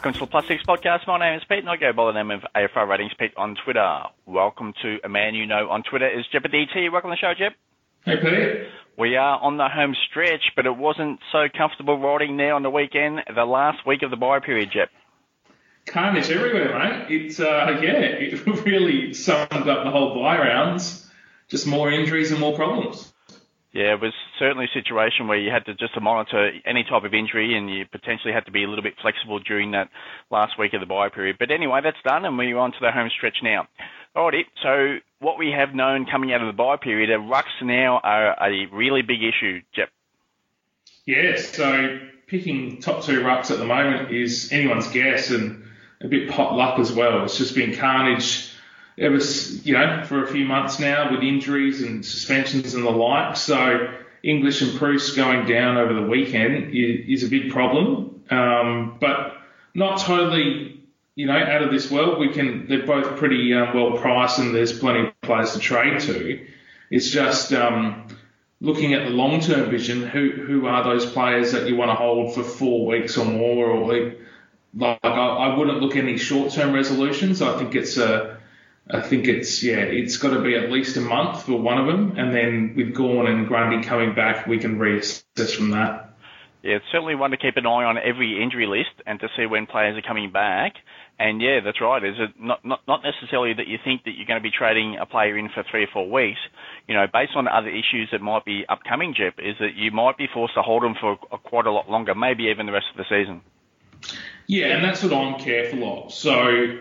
Welcome to the Plus Six Podcast. My name is Pete, and I go by the name of AFL Ratings Pete on Twitter. Welcome to a man you know on Twitter is DT. Welcome to the show, Jep. Hey, Pete. We are on the home stretch, but it wasn't so comfortable riding there on the weekend, the last week of the bye period, Jep. Carnage everywhere, mate. It's uh, yeah, it really summed up the whole bye rounds. Just more injuries and more problems. Yeah, it was certainly a situation where you had to just to monitor any type of injury and you potentially had to be a little bit flexible during that last week of the bye period. But anyway, that's done and we're on to the home stretch now. Alrighty, so what we have known coming out of the bye period, are rucks now are a really big issue, Jep. Yeah, so picking top two rucks at the moment is anyone's guess and a bit pot luck as well. It's just been carnage ever, you know, for a few months now with injuries and suspensions and the like. So English and Preuss going down over the weekend is, is a big problem, um, but not totally, you know, out of this world. We can, they're both pretty um, well priced and there's plenty of players to trade to. It's just um, looking at the long-term vision. Who who are those players that you want to hold for four weeks or more, or like, like I, I wouldn't look at any short-term resolutions. I think it's a I think it's yeah, it's got to be at least a month for one of them, and then with Gawn and Grundy coming back, we can reassess from that. Yeah, it's certainly one to keep an eye on every injury list and to see when players are coming back. And yeah, that's right. Is it not, not not necessarily that you think that you're going to be trading a player in for three or four weeks? You know, based on other issues that might be upcoming, Jep, is that you might be forced to hold them for a, quite a lot longer, maybe even the rest of the season. Yeah, and that's what I'm careful of. So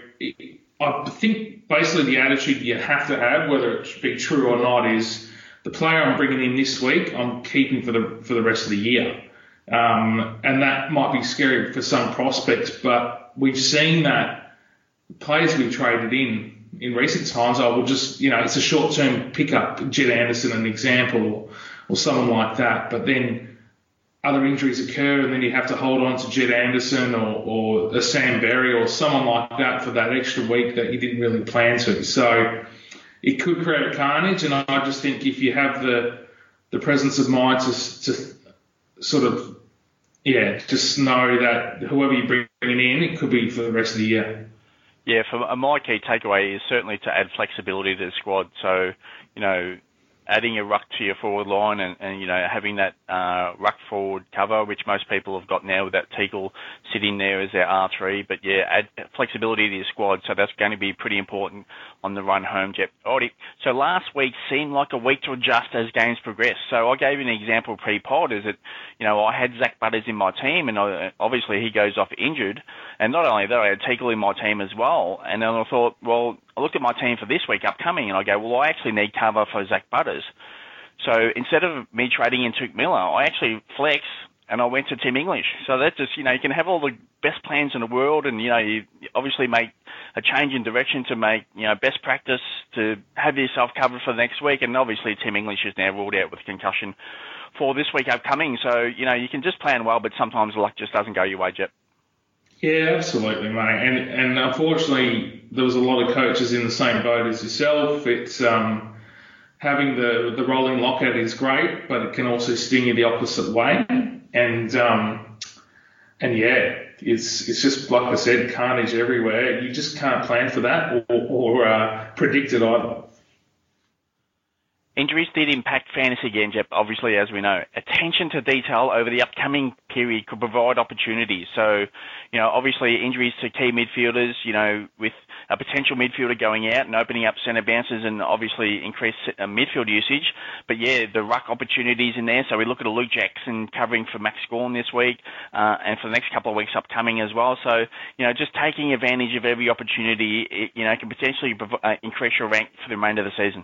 I think basically the attitude you have to have, whether it be true or not, is the player I'm bringing in this week, I'm keeping for the for the rest of the year. Um, and that might be scary for some prospects, but we've seen that players we've traded in in recent times, I will just, you know, it's a short term pickup, Jed Anderson, an example, or, or someone like that. But then other injuries occur and then you have to hold on to Jed Anderson or, or a Sam Berry or someone like that for that extra week that you didn't really plan to. So it could create carnage, and I just think if you have the the presence of mind to, to sort of yeah, just know that whoever you bring in, it could be for the rest of the year. Yeah, for my key takeaway is certainly to add flexibility to the squad. So, you know, adding a ruck to your forward line and, and you know having that uh, ruck forward cover, which most people have got now with that Teagle sitting there as their R3. But yeah, add flexibility to your squad, so that's going to be pretty important on the run home, Jep. Alrighty. So last week seemed like a week to adjust as games progressed. So I gave an example pre-pod, is that you know I had Zak Butters in my team, and I, obviously he goes off injured, and not only that, I had Teagle in my team as well, and then I thought, well I looked at my team for this week upcoming and I go, well, I actually need cover for Zak Butters. So instead of me trading in Touk Miller, I actually flex and I went to Tim English. So that's just, you know, you can have all the best plans in the world and, you know, you obviously make a change in direction to make, you know, best practice to have yourself covered for the next week. And obviously Tim English is now ruled out with concussion for this week upcoming. So, you know, you can just plan well, but sometimes luck just doesn't go your way, Jep. Yeah, absolutely, mate. And and unfortunately, there was a lot of coaches in the same boat as yourself. It's um, having the the rolling lockout is great, but it can also sting you the opposite way. And um, and yeah, it's it's just like I said, carnage everywhere. You just can't plan for that or, or uh, predict it either. Injuries did impact fantasy again, Jep, obviously, as we know. Attention to detail over the upcoming period could provide opportunities. So, you know, obviously injuries to key midfielders, you know, with a potential midfielder going out and opening up centre bounces and obviously increased uh, midfield usage. But yeah, the ruck opportunities in there. So we look at a Luke Jackson covering for Max Gawn this week uh, and for the next couple of weeks upcoming as well. So, you know, just taking advantage of every opportunity, it, you know, can potentially uh, increase your rank for the remainder of the season.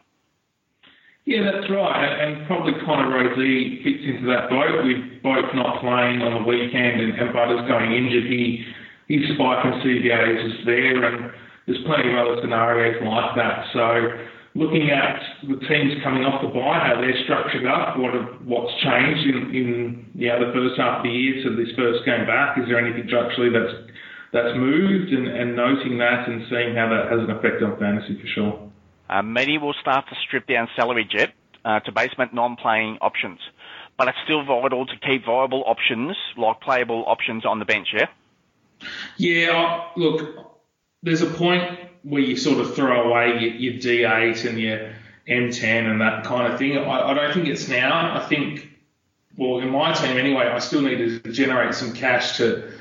Yeah, that's right. And probably Connor Rozee fits into that boat with both not playing on the weekend and, and Butters going injured. He, his spike in CBAs is there and there's plenty of other scenarios like that. So looking at the teams coming off the bye, how they're structured up, what what's changed in, in yeah, the first half of the year to this first game back, is there anything structurally that's that's moved and, and noting that and seeing how that has an effect on fantasy for sure. Uh, many will start to strip down salary Jep uh, to basement non-playing options, but it's still vital to keep viable options like playable options on the bench. Yeah. Yeah, look, there's a point where you sort of throw away your, your D8 and your M10 and that kind of thing. I, I don't think it's now. I think, well, in my team anyway, I still need to generate some cash to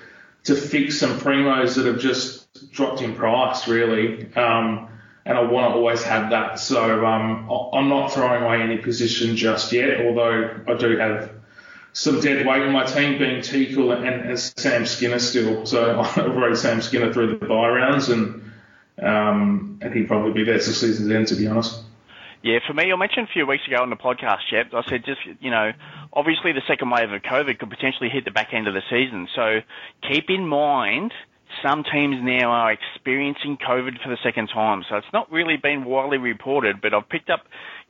to fix some primos that have just dropped in price, really. Um, and I want to always have that. So um, I'm not throwing away any position just yet, although I do have some dead weight in my team, being Teakle and, and Sam Skinner still. So I've rode Sam Skinner through the bye rounds, and um, and he'd probably be there till season's end, to be honest. Yeah, for me, I mentioned a few weeks ago on the podcast, Jep, I said just, you know, obviously the second wave of COVID could potentially hit the back end of the season. So keep in mind some teams now are experiencing COVID for the second time. So it's not really been widely reported, but I've picked up,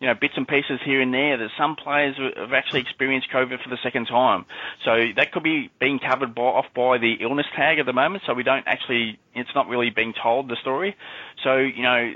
you know, bits and pieces here and there that some players have actually experienced COVID for the second time. So that could be being covered by, off by the illness tag at the moment. So we don't actually, it's not really being told the story. So, you know,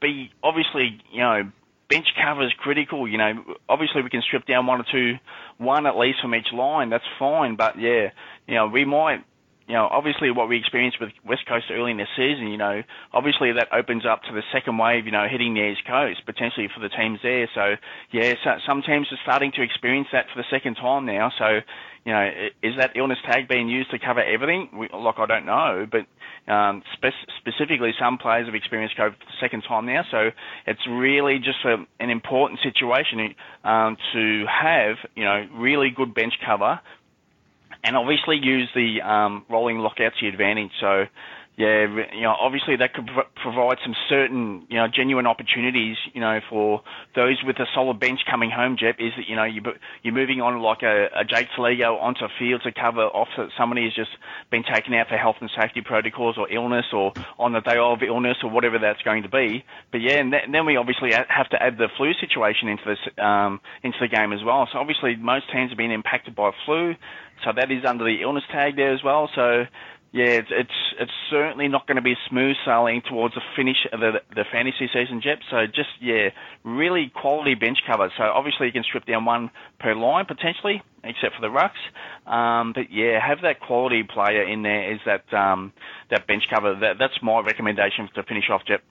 be obviously, you know, bench cover is critical. You know, obviously we can strip down one or two, one at least from each line. That's fine. But yeah, you know, we might you know, obviously what we experienced with West Coast early in the season, you know, obviously that opens up to the second wave, you know, hitting the East Coast potentially for the teams there. So yeah, so some teams are starting to experience that for the second time now. So, you know, is that illness tag being used to cover everything? We, like I don't know, but um, spe- specifically some players have experienced COVID for the second time now. So it's really just a, an important situation um, to have, you know, really good bench cover and obviously use the um, rolling lockouts to your advantage. So, yeah, you know, obviously that could provide some certain, you know, genuine opportunities, you know, for those with a solid bench coming home. Jep, is that you know you you're moving on like a, a Jake Soligo onto a field to cover off that somebody has just been taken out for health and safety protocols or illness or on the day of illness or whatever that's going to be. But yeah, and, th- and then we obviously have to add the flu situation into this um, into the game as well. So obviously most teams have been impacted by flu. So that is under the illness tag there as well. So yeah, it's it's, it's certainly not going to be smooth sailing towards the finish of the the fantasy season, Jep. So just yeah, really quality bench cover. So obviously you can strip down one per line potentially, except for the rucks. Um, but yeah, have that quality player in there. Is that um, that bench cover? That that's my recommendation to finish off, Jep.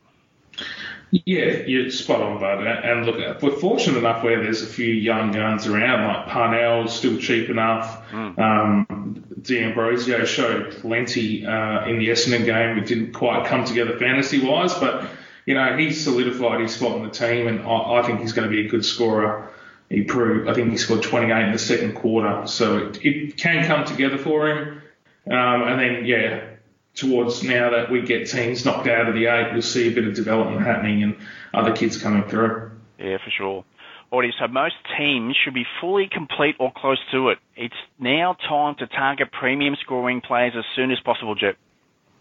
Yeah, you're spot on, bud. And look, we're fortunate enough where there's a few young guns around, like Parnell's still cheap enough. Mm. Um, D'Ambrosio showed plenty uh, in the Essendon game. It didn't quite come together fantasy wise, but you know he's solidified his spot in the team, and I, I think he's going to be a good scorer. He proved, I think he scored 28 in the second quarter, so it, it can come together for him. Um, and then yeah, towards now that we get teams knocked out of the eight, we'll see a bit of development happening and other kids coming through. Yeah, for sure. Alrighty, so most teams should be fully complete or close to it. It's now time to target premium scoring players as soon as possible, Jep.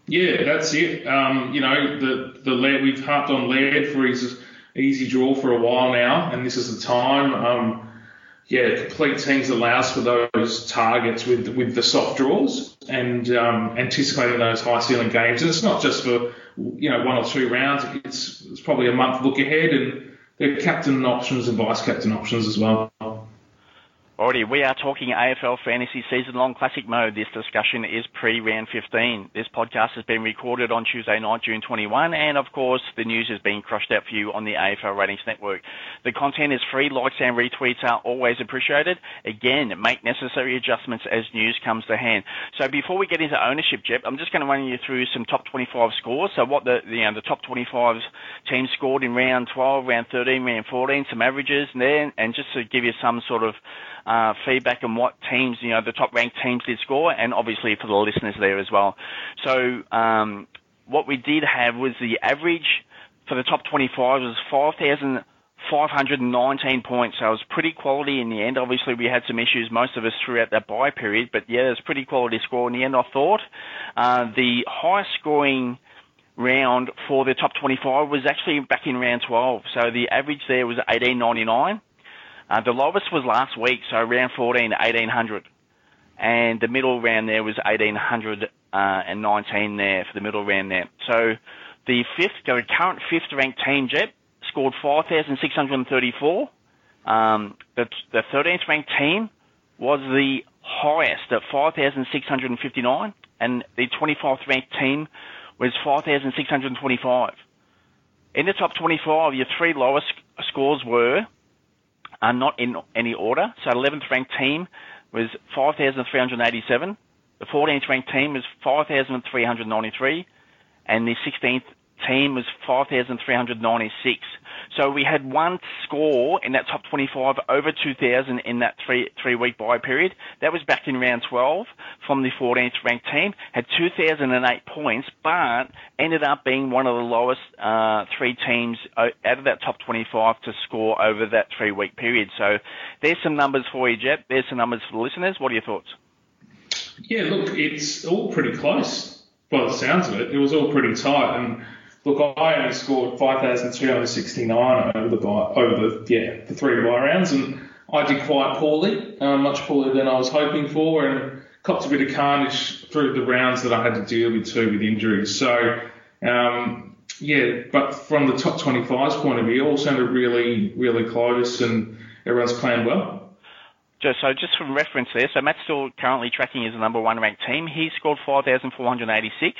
Yeah, that's it. Um, you know, the the Laird, we've harped on Laird for his easy draw for a while now, and this is the time. Um, yeah, complete teams allows for those targets with with the soft draws and um, anticipating those high ceiling games. And it's not just for you know one or two rounds. It's it's probably a month look ahead, and there are captain options and vice captain options as well. Alrighty, we are talking AFL Fantasy Season Long Classic Mode. This discussion is pre-round 15. This podcast has been recorded on Tuesday night, June 21, and of course, the news is being crushed out for you on the AFL Ratings Network. The content is free. Likes and retweets are always appreciated. Again, make necessary adjustments as news comes to hand. So before we get into ownership, Jep, I'm just going to run you through some top 25 scores. So what the, you know, the top 25 teams scored in round 12, round 13, round 14, some averages there, and just to give you some sort of uh, feedback on what teams, you know, the top ranked teams did score, and obviously for the listeners there as well. So um, what we did have was the average for the top 25 was 5,519 points, so it was pretty quality in the end. Obviously, we had some issues, most of us throughout that bye period, but yeah, it was pretty quality score in the end, I thought. Uh, the highest scoring round for the top 25 was actually back in round 12, so the average there was 1899. Uh, the lowest was last week, so around 14, 1800. And the middle round there was 1819 uh, there for the middle round there. So the fifth, the current fifth ranked team, Jep, scored 5,634. Um, the, the 13th ranked team was the highest at 5,659 and the 24th ranked team was 5,625. In the top 25, your three lowest scores were are not in any order. So 11th ranked team was 5,387. The 14th ranked team was 5,393. And the 16th team was 5,396. So we had one score in that top 25 over 2,000 in that three three week bye period. That was back in round 12 from the 14th ranked team. Had 2,008 points, but ended up being one of the lowest uh, three teams out of that top 25 to score over that three week period. So there's some numbers for you, Jep. There's some numbers for the listeners. What are your thoughts? Yeah, look, it's all pretty close by the sounds of it. It was all pretty tight and Look, I only scored 5,269 over the over yeah the three bye rounds, and I did quite poorly, uh, much poorer than I was hoping for, and copped a bit of carnage through the rounds that I had to deal with too with injuries. So um, yeah, but from the top 25's point of view, all sounded really really close, and everyone's playing well. So just from reference there, so Matt's still currently tracking as the number one ranked team. He scored 5,486.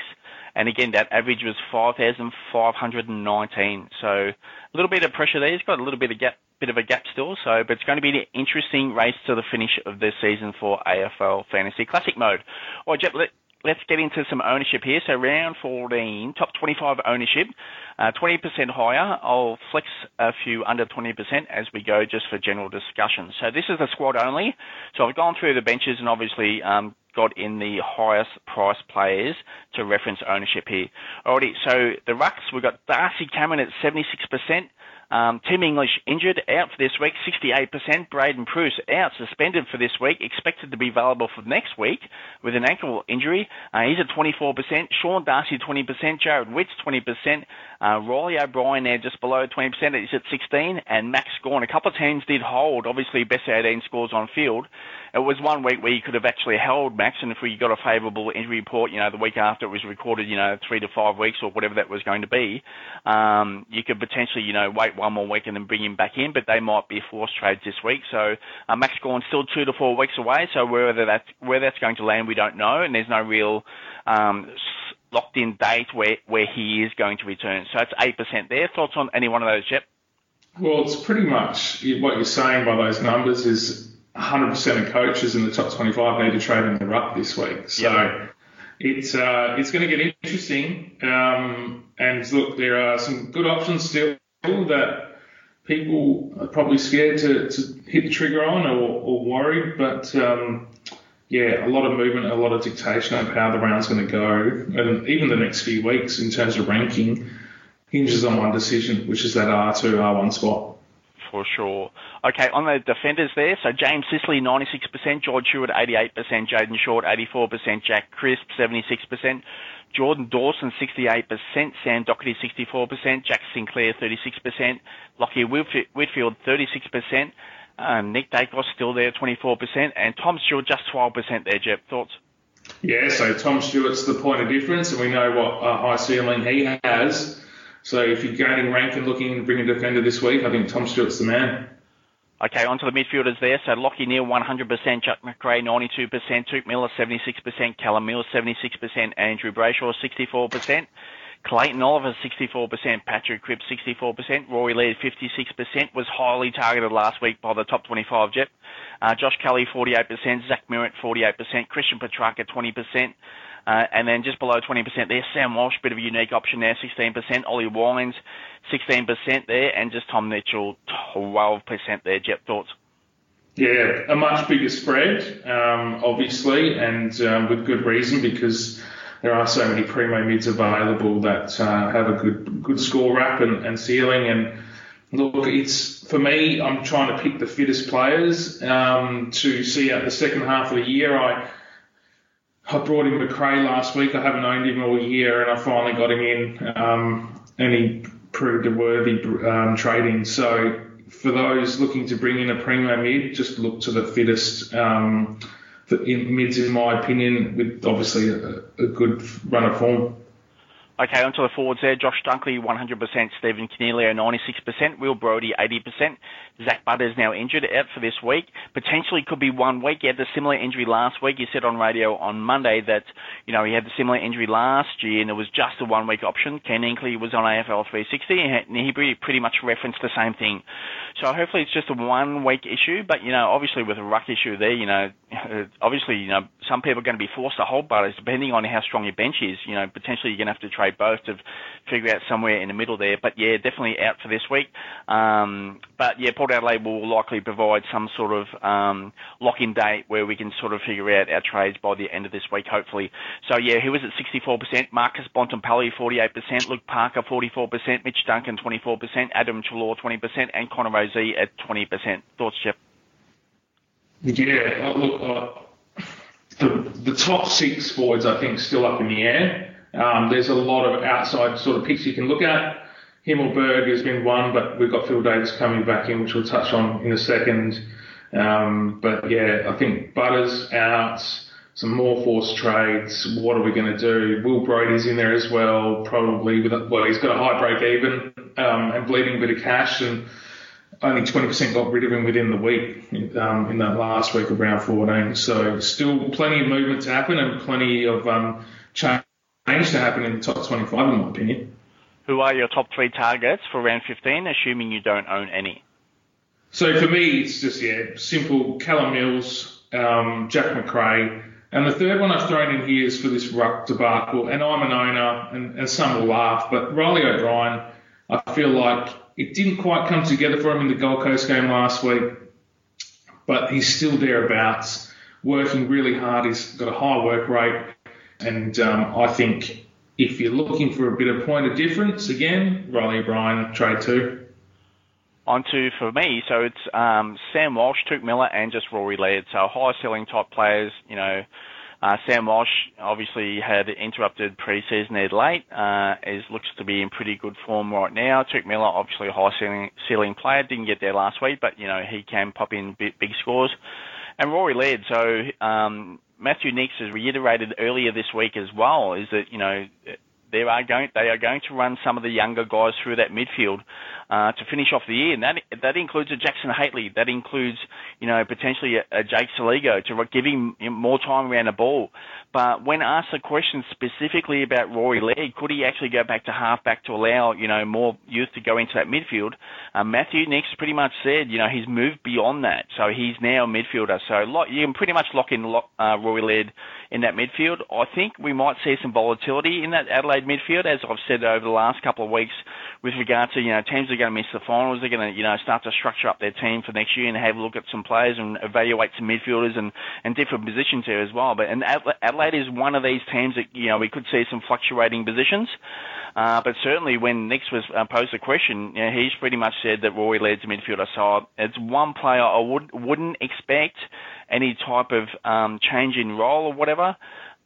And again, that average was 5,519. So a little bit of pressure there. He's got a little bit of gap, bit of a gap still. So, but it's going to be an interesting race to the finish of this season for AFL Fantasy Classic mode. All right, Jep, let, let's get into some ownership here. So round 14, top 25 ownership, uh, 20% higher. I'll flex a few under 20% as we go just for general discussion. So this is the squad only. So I've gone through the benches and obviously um, got in the highest price players to reference ownership here. Alrighty, so the Rucks, we've got Darcy Cameron at 76%. Um, Tim English injured, out for this week, 68%. Braydon Preuss out, suspended for this week, expected to be available for next week with an ankle injury. Uh, he's at 24%. Sean Darcy, 20%. Jarrod Witts, 20%. Uh, Riley O'Brien there just below 20%. He's at 16. And Max Gawn. A couple of teams did hold, obviously, best 18 scores on field. It was one week where you could have actually held Max, and if we got a favourable injury report, you know, the week after it was recorded, you know, three to five weeks or whatever that was going to be, um, you could potentially, you know, wait one more week and then bring him back in, but they might be forced trades this week. So uh, Max Gawn's still two to four weeks away. So whether that's where that's going to land, we don't know, and there's no real um, locked in date where where he is going to return. So it's eight percent there. Thoughts on any one of those, Jep? Well, it's pretty much what you're saying by those numbers is 100% of coaches in the top 25 need to trade in the ruck this week. So yep. it's uh, it's going to get interesting. Um, and look, there are some good options still that people are probably scared to, to hit the trigger on or, or worried, but um, yeah, a lot of movement, a lot of dictation of how the round's going to go, and even the next few weeks in terms of ranking hinges on one decision, which is that R2, R1 spot. For sure. Okay, on the defenders there, so James Sicily, 96%, George Hewitt, 88%, Jayden Short, 84%, Jack Crisp, 76%, Jordan Dawson, 68%, Sam Docherty, 64%, Jack Sinclair, 36%, Lachie Whitfield, 36%, um, Nick Daicos still there, 24%, and Tom Stewart just 12% there, Jep. Thoughts? Yeah, so Tom Stewart's the point of difference, and we know what a high ceiling he has. So if you're gaining rank and looking to bring a defender this week, I think Tom Stewart's the man. Okay, on to the midfielders there. So Lachie Neale, 100%, Chuck Macrae, 92%, Touk Miller, 76%, Callum Mills, 76%, Andrew Brayshaw, 64%. Clayton Oliver, 64%, Patrick Cripps, 64%, Rory Laird, 56%, was highly targeted last week by the top 25 Jep. Uh, Josh Kelly, 48%, Zach Merrett, 48%, Christian Petracca, 20%, uh, and then just below 20% there, Sam Walsh, bit of a unique option there, 16%. Ollie Wines, 16% there, and just Tom Mitchell, 12% there. Jep, thoughts? Yeah, a much bigger spread, um, obviously, and um, with good reason because there are so many primo mids available that uh, have a good good score wrap and, and ceiling. And look, it's for me, I'm trying to pick the fittest players um, to see out the second half of the year. I I brought in Macrae last week. I haven't owned him all year, and I finally got him in, um, and he proved a worthy um, trading. So for those looking to bring in a primo mid, just look to the fittest um, mids, in my opinion, with obviously a, a good run of form. Okay, onto the forwards there. Josh Dunkley, 100%. Stephen Coniglio, 96%. Will Brodie, 80%. Zak Butters now injured, out for this week. Potentially could be one week. He had a similar injury last week. He said on radio on Monday that, you know, he had the similar injury last year and it was just a one week option. Ken Hinkley was on AFL 360 and he pretty much referenced the same thing. So hopefully it's just a one week issue, but, you know, obviously with a ruck issue there, you know, obviously, you know, some people are going to be forced to hold Butters depending on how strong your bench is. You know, potentially you're going to have to trade both to figure out somewhere in the middle there. But yeah, definitely out for this week. Um, but yeah, Port Adelaide will likely provide some sort of um, lock-in date where we can sort of figure out our trades by the end of this week, hopefully. So yeah, he was at 64%, Marcus Bontempelli 48%, Luke Parker 44%, Mitch Duncan 24%, Adam Treloar 20%, and Connor Rozee at 20%. Thoughts, Jep? Yeah, look, uh, the, the top six forwards I think still up in the air. Um, there's a lot of outside sort of picks you can look at. Himmelberg has been one, but we've got Phil Davis coming back in, which we'll touch on in a second. Um, but yeah, I think Butters out, some more forced trades. What are we going to do? Will Brodie's in there as well, probably. With a, well, he's got a high break even um, and bleeding bit of cash, and only 20% got rid of him within the week um, in that last week of round 14. So still plenty of movement to happen and plenty of um, change to happen in the top 25, in my opinion. Who are your top three targets for round 15, assuming you don't own any? So for me, it's just, yeah, simple Callum Mills, um, Jack Macrae. And the third one I've thrown in here is for this ruck debacle. And I'm an owner, and, and some will laugh, but Riley O'Brien, I feel like it didn't quite come together for him in the Gold Coast game last week, but he's still thereabouts, working really hard. He's got a high work rate. And um, I think if you're looking for a bit of point of difference, again, Riley O'Brien, trade two. On to for me, so it's um, Sam Walsh, Touk Miller, and just Rory Laird. So high selling type players, you know. Uh, Sam Walsh obviously had interrupted pre-season there late. Uh, is looks to be in pretty good form right now. Touk Miller, obviously a high ceiling, ceiling player, didn't get there last week, but you know he can pop in big, big scores. And Rory Laird, so um, Matthew Nicks has reiterated earlier this week as well, is that you know they are going they are going to run some of the younger guys through that midfield uh, to finish off the year, and that that includes a Jackson Hately, that includes you know potentially a, a Jake Soligo to give him more time around the ball. But when asked a question specifically about Rory Laird, could he actually go back to halfback to allow you know more youth to go into that midfield? Uh, Matthew Nicks pretty much said you know he's moved beyond that, so he's now a midfielder. So you can pretty much lock in uh, Rory Laird in that midfield. I think we might see some volatility in that Adelaide midfield, as I've said over the last couple of weeks, with regard to you know teams are going to miss the finals. They're going to you know start to structure up their team for next year and have a look at some players and evaluate some midfielders and and different positions here as well. But and Adelaide is one of these teams that you know we could see some fluctuating positions. Uh, but certainly when Nicks was uh, posed the question, you know, he's pretty much said that Rory Laird's a midfielder. So it's one player I would, wouldn't expect any type of um, change in role or whatever.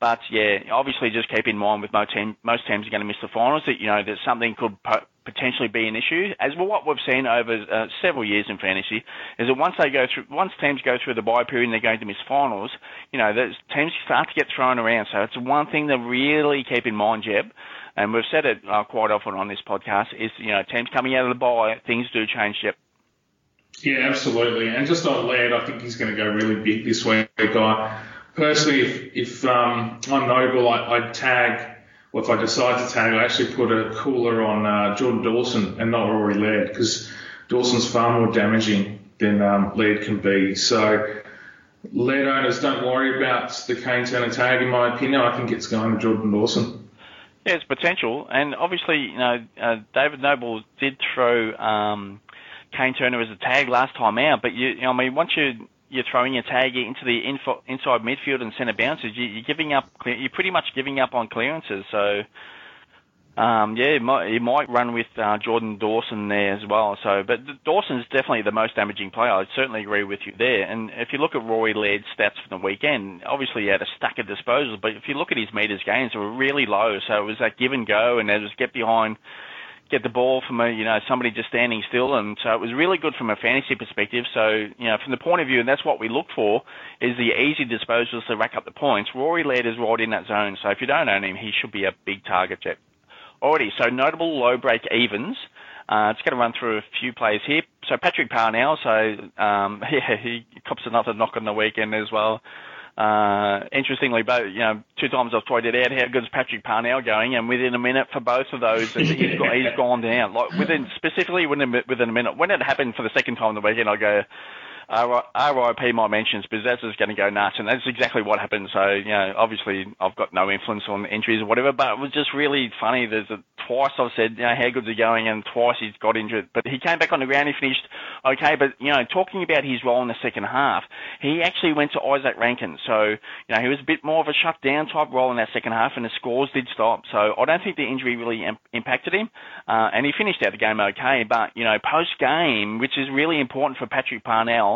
But yeah, obviously just keep in mind with most, team, most teams are going to miss the finals that, you know, that something could po- potentially be an issue. As well, what we've seen over uh, several years in fantasy is that once they go through, once teams go through the bye period and they're going to miss finals, you know, teams start to get thrown around. So it's one thing to really keep in mind, Jep. And we've said it uh, quite often on this podcast is, you know, teams coming out of the bye, things do change, Jep. Yeah, absolutely. And just on Laird, I think he's going to go really big this week. I personally, if, if um, I'm Noble, I, I'd tag, or if I decide to tag, I actually put a cooler on uh, Jordan Dawson and not Rory Laird because Dawson's far more damaging than um, Laird can be. So Laird owners don't worry about the Kane Turner tag, in my opinion. I think it's going to Jordan Dawson. Yeah, it's potential, and obviously, you know, uh, David Noble did throw um, Kane Turner as a tag last time out, but you, you know, I mean, once you you're throwing your tag into the info, inside midfield and centre bounces, you, are giving up. You're pretty much giving up on clearances. So, um, yeah, you might, you might run with uh, Jordan Dawson there as well. So, but Dawson's definitely the most damaging player. I certainly agree with you there. And if you look at Rory Laird's stats from the weekend, obviously he had a stack of disposals, but if you look at his meters gains, they were really low. So it was that give and go, and it was get behind get the ball from a you know somebody just standing still, and so it was really good from a fantasy perspective. So you know from the point of view, and that's what we look for, is the easy disposals to rack up the points. Rory Laird is right in that zone, so if you don't own him, he should be a big target. Jep. already. So notable low break evens. Uh, just going to run through a few plays here. So Patrick Parnell, so um, yeah, he cops another knock on the weekend as well. Uh, interestingly, both you know, two times I've tweeted out how good is Patrick Parnell going, and within a minute for both of those, he's, got, he's gone down. Like within specifically within within a minute. When it happened for the second time the weekend, I go, RIP my mentions, but that's just going to go nuts, and that's exactly what happened. So, you know, obviously I've got no influence on injuries or whatever, but it was just really funny. There's a, twice I've said, you know, how good's he going, and twice he's got injured, but he came back on the ground, he finished okay, but, you know, talking about his role in the second half, he actually went to Isaac Rankine. so, you know, he was a bit more of a shutdown type role in that second half, and the scores did stop, so I don't think the injury really Im- impacted him, uh, and he finished out the game okay, but, you know, post-game, which is really important for Patrick Parnell,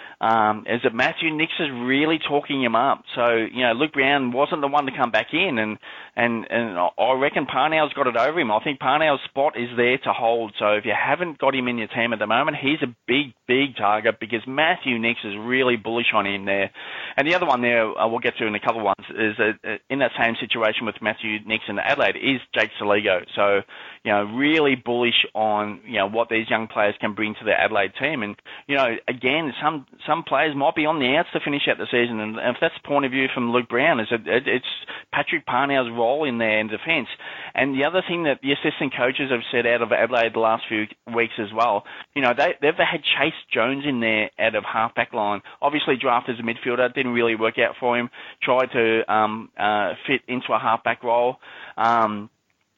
um, is that Matthew Nicks is really talking him up. So, you know, Luke Brown wasn't the one to come back in, and, and, and I reckon Parnell's got it over him. I think Parnell's spot is there to hold. So if you haven't got him in your team at the moment, he's a big, big target because Matthew Nicks is really bullish on him there. And the other one there, uh, we'll get to in a couple of ones, is that uh, in that same situation with Matthew Nicks in Adelaide is Jake Soligo. So, you know, really bullish on, you know, what these young players can bring to the Adelaide team. And, you know, again, some, some players might be on the outs to finish out the season. And if that's the point of view from Luke Brown, is that it's Patrick Parnell's role in there in defence. And the other thing that the assistant coaches have said out of Adelaide the last few weeks as well, you know, they, they've had Chayce Jones in there out of half-back line. Obviously drafted as a midfielder, didn't really work out for him. Tried to um, uh, fit into a half-back role. Um,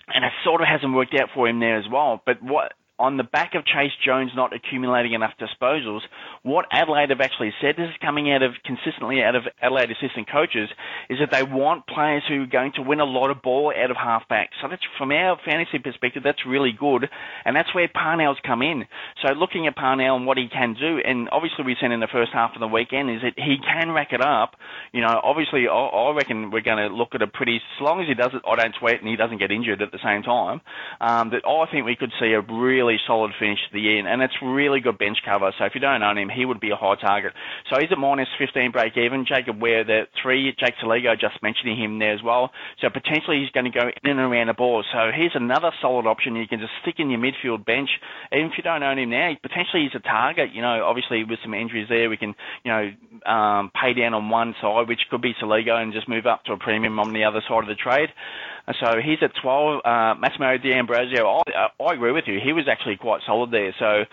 and it sort of hasn't worked out for him there as well. But what on the back of Chayce Jones not accumulating enough disposals, what Adelaide have actually said, this is coming out of consistently out of Adelaide assistant coaches, is that they want players who are going to win a lot of ball out of halfback. So that's from our fantasy perspective, that's really good, and that's where Parnell's come in. So looking at Parnell and what he can do, and obviously we've seen in the first half of the weekend is that he can rack it up. You know, obviously I, reckon we're going to look at a pretty, as long as he does it, I don't sweat and he doesn't get injured at the same time, um, that I think we could see a really really solid finish to the year, and it's really good bench cover. So if you don't own him, he would be a high target. So he's at minus 15 break even. Jacob Wehr, the three, Jake Soligo, just mentioning him there as well. So potentially he's going to go in and around the ball. So here's another solid option you can just stick in your midfield bench. Even if you don't own him now, potentially he's a target. You know, obviously with some injuries there, we can, you know, um, pay down on one side, which could be Soligo, and just move up to a premium on the other side of the trade. So he's at 12. Uh, Massimo D'Ambrosio, I, I agree with you. He was actually quite solid there. So,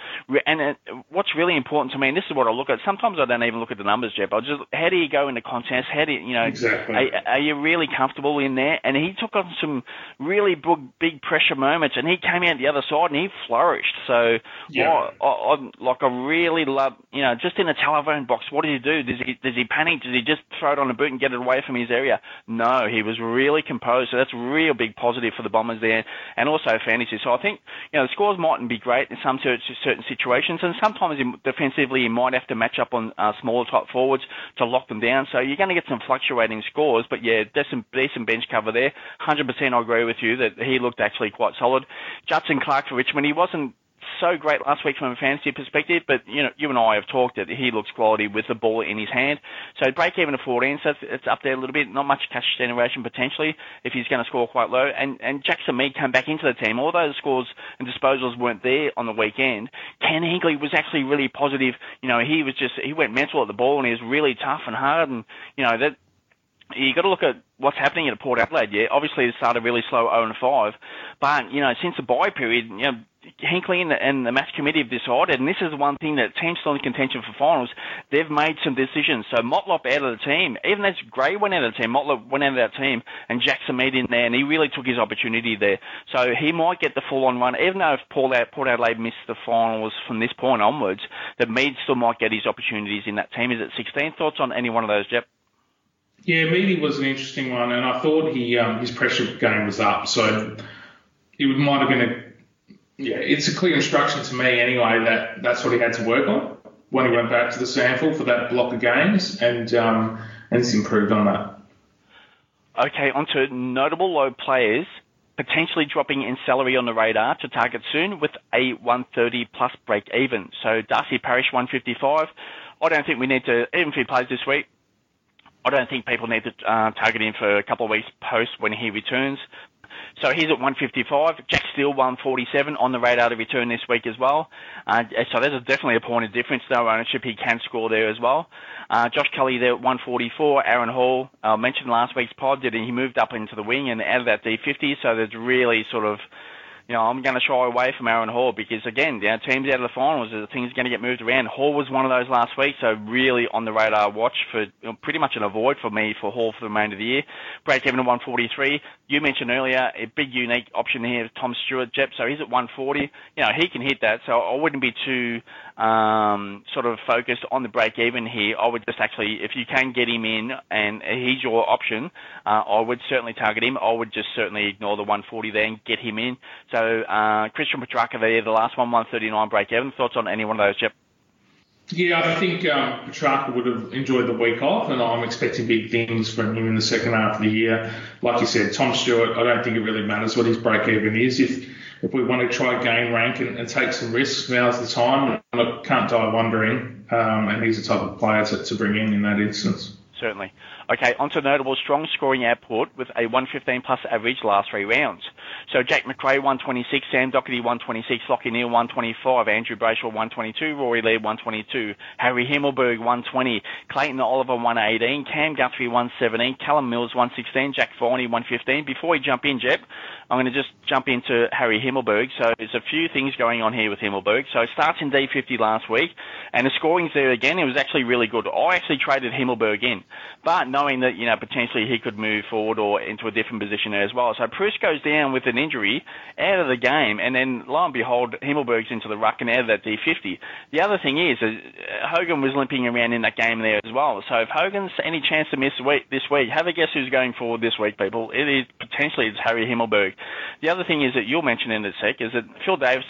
and it, what's really important to me, and this is what I look at. Sometimes I don't even look at the numbers, Jep. I just, how do you go into contests? How do you, you know, exactly. are, are you really comfortable in there? And he took on some really big, big pressure moments, and he came out the other side and he flourished. So, yeah. I, I, I, like I really love, you know, just in a telephone box. What does he do? Does he does he panic? Does he just throw it on a boot and get it away from his area? No, he was really composed. So that's real big positive for the Bombers there, and also fantasy. So I think you know the scores mightn't be great in some certain situations, and sometimes defensively you might have to match up on uh, smaller type forwards to lock them down. So you're going to get some fluctuating scores, but yeah, decent decent bench cover there. 100% I agree with you that he looked actually quite solid. Judson Clark for Richmond, he wasn't so great last week from a fantasy perspective, but you know, you and I have talked that he looks quality with the ball in his hand. So break even to 14, so it's up there a little bit. Not much cash generation potentially if he's going to score quite low. And and Jackson Mead came back into the team. Although the scores and disposals weren't there on the weekend, Ken Hinkley was actually really positive. You know, he was just he went mental at the ball and he was really tough and hard. And you know that you got to look at what's happening at Port Adelaide. Yeah, obviously it started really slow, 0 and 5, but you know since the bye period, you know Hinkley and the, and the match committee have decided, and this is one thing that teams still in contention for finals, they've made some decisions. So Motlop out of the team, even as Gray went out of the team, Motlop went out of that team, and Jackson Mead in there, and he really took his opportunity there. So he might get the full-on run, even though if Paul out, Port Adelaide missed the finals from this point onwards, that Mead still might get his opportunities in that team. Is it 16? Thoughts on any one of those, Jep? Yeah, Meady was an interesting one, and I thought he um, his pressure game was up, so he might have been a yeah, it's a clear instruction to me anyway that that's what he had to work on when he went back to the SANFL for that block of games, and um, and he's improved on that. Okay, on to notable low players potentially dropping in salary on the radar to target soon with a 130 plus break even. So Darcy Parish 155. I don't think we need to, even if he plays this week, I don't think people need to uh, target him for a couple of weeks post when he returns. So he's at 155. Jack Steele 147 on the radar to return this week as well. Uh, so there's definitely a point of difference. No ownership, he can score there as well. Uh, Josh Kelly there at 144. Aaron Hall, uh, mentioned last week's pod, did he moved up into the wing and out of that D50. So there's really sort of you know, I'm going to shy away from Aaron Hall because, again, you know, teams out of the finals, the things going to get moved around. Hall was one of those last week, so really on the radar watch for you know, pretty much an avoid for me for Hall for the remainder of the year. Break even at 143. You mentioned earlier a big unique option here, Tom Stewart, Jep, so he's at 140. You know, he can hit that, so I wouldn't be too um, sort of focused on the break even here. I would just actually, if you can get him in and he's your option, uh, I would certainly target him. I would just certainly ignore the 140 there and get him in. So uh, Christian Petracca there, the last one, 139 break even. Thoughts on any one of those, Jep? Yeah, I think um, Petracca would have enjoyed the week off, and I'm expecting big things from him in the second half of the year. Like you said, Tom Stewart, I don't think it really matters what his break even is. If if we want to try gain rank and, and take some risks, now's the time. And I can't die wondering, um, and he's the type of player to, to bring in in that instance. Certainly. Okay, on to notable strong scoring output with a 115 plus average last three rounds. So Jack Macrae 126, Sam Docherty 126, Lachie Neale 125, Andrew Brayshaw 122, Rory Laird 122, Harry Himmelberg 120, Clayton Oliver 118, Cam Guthrie 117, Callum Mills 116, Jack Viney 115. Before we jump in, Jep, I'm going to just jump into Harry Himmelberg. So there's a few things going on here with Himmelberg. So it starts in D50 last week, and the scoring's there again. It was actually really good. I actually traded Himmelberg in, but knowing that, you know, potentially he could move forward or into a different position as well. So Preuss goes down with an injury out of the game, and then lo and behold, Himmelberg's into the ruck and out of that D50. The other thing is, uh, Hogan was limping around in that game there as well. So if Hogan's any chance to miss this week, have a guess who's going forward this week, people. It is potentially it's Harry Himmelberg. The other thing is that you'll mention in a sec is that Phil Davis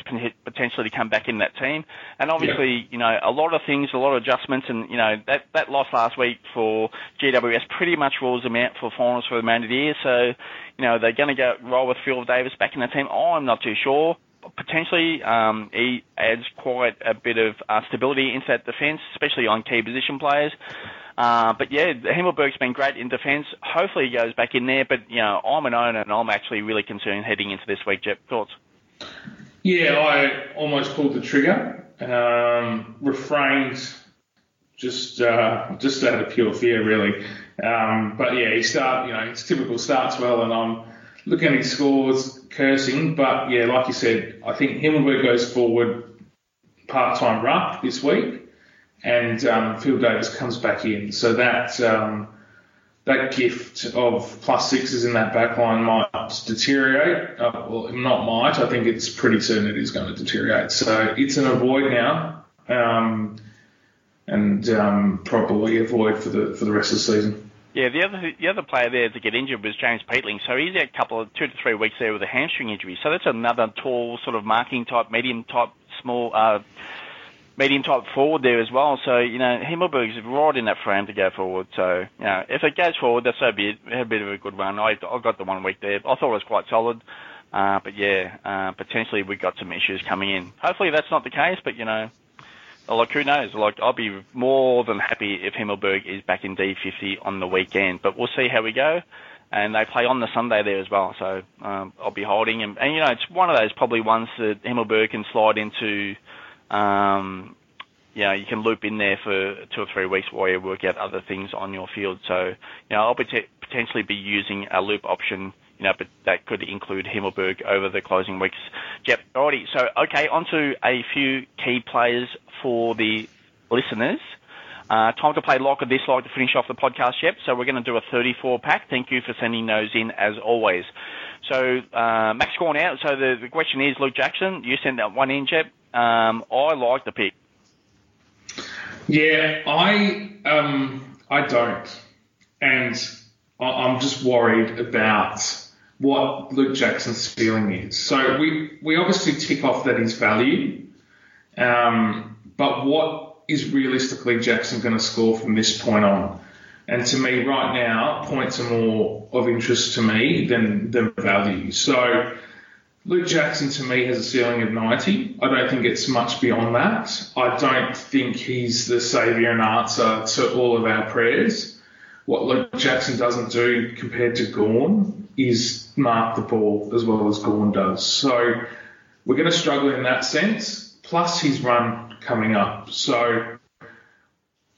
potentially to come back in that team, and obviously, yeah. you know, a lot of things, a lot of adjustments, and you know that that loss last week for GWS pretty much rules them out for finals for the remainder of the year. So, you know, they're going to go roll with Phil Davis back in the team. Oh, I'm not too sure. Potentially, um, he adds quite a bit of uh, stability into that defence, especially on key position players. Uh, but yeah, Himmelberg's been great in defence. Hopefully he goes back in there. But you know, I'm an owner and I'm actually really concerned heading into this week. Jep, thoughts? Yeah, I almost pulled the trigger. Um, refrained just uh, just out of pure fear, really. Um, but yeah, he start, you know, it's typical starts well, and I'm looking at his scores, cursing. But yeah, like you said, I think Himmelberg goes forward part-time ruck this week, and um, Phil Davis comes back in. So that um, that gift of plus sixes in that back line might deteriorate. Uh, well, not might. I think it's pretty certain it is going to deteriorate. So it's an avoid now. Um, and um, probably avoid for the for the rest of the season. Yeah, the other the other player there to get injured was James Peatling. So he's had a couple of two to three weeks there with a hamstring injury. So that's another tall, sort of marking type, medium type, small, uh, medium type forward there as well. So you know Himmelberg's right in that frame to go forward. So you know if it goes forward, that's so be it. Had a bit of a good run. I I got the one week there. I thought it was quite solid. Uh, but yeah, uh, potentially we've got some issues coming in. Hopefully that's not the case, but you know, like who knows? Like I'll be more than happy if Himmelberg is back in D50 on the weekend, but we'll see how we go. And they play on the Sunday there as well, so um, I'll be holding him. And you know, it's one of those probably ones that Himmelberg can slide into. Um, you know, you can loop in there for two or three weeks while you work out other things on your field. So, you know, I'll be potentially be using a loop option you know, but that could include Himmelberg over the closing weeks. Yep, alrighty. So, okay, on to a few key players for the listeners. Uh, time to play like or dislike to finish off the podcast, yep. So we're going to do a 34 pack. Thank you for sending those in as always. So uh, Max Gawn out. So the, the question is, Luke Jackson, you sent that one in, Jep. Um, I like the pick. Yeah, I um, I don't, and I'm just worried about what Luke Jackson's ceiling is. So we, we obviously tick off that he's value, um, but what is realistically Jackson going to score from this point on? And to me, right now, points are more of interest to me than, than value. So Luke Jackson to me has a ceiling of 90. I don't think it's much beyond that. I don't think he's the saviour and answer to all of our prayers. What Luke Jackson doesn't do compared to Gawn is mark the ball as well as Gawn does. So we're going to struggle in that sense, plus his run coming up. So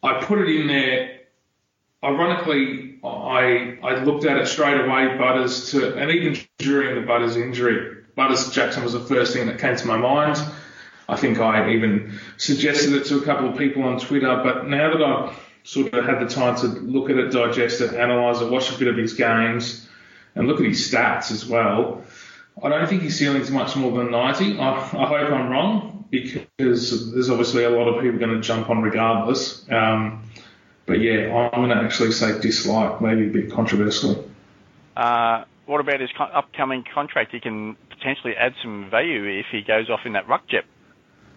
I put it in there. Ironically, I I looked at it straight away, Butters, to, and even during the Butters injury, Butters Jackson was the first thing that came to my mind. I think I even suggested it to a couple of people on Twitter, but now that I've sort of had the time to look at it, digest it, analyse it, watch a bit of his games, and look at his stats as well, I don't think his ceiling's much more than 90. I, I hope I'm wrong because there's obviously a lot of people going to jump on regardless. Um, but yeah, I'm going to actually say dislike, maybe a bit controversial. Uh, what about his co- upcoming contract? He can potentially add some value if he goes off in that ruck jet.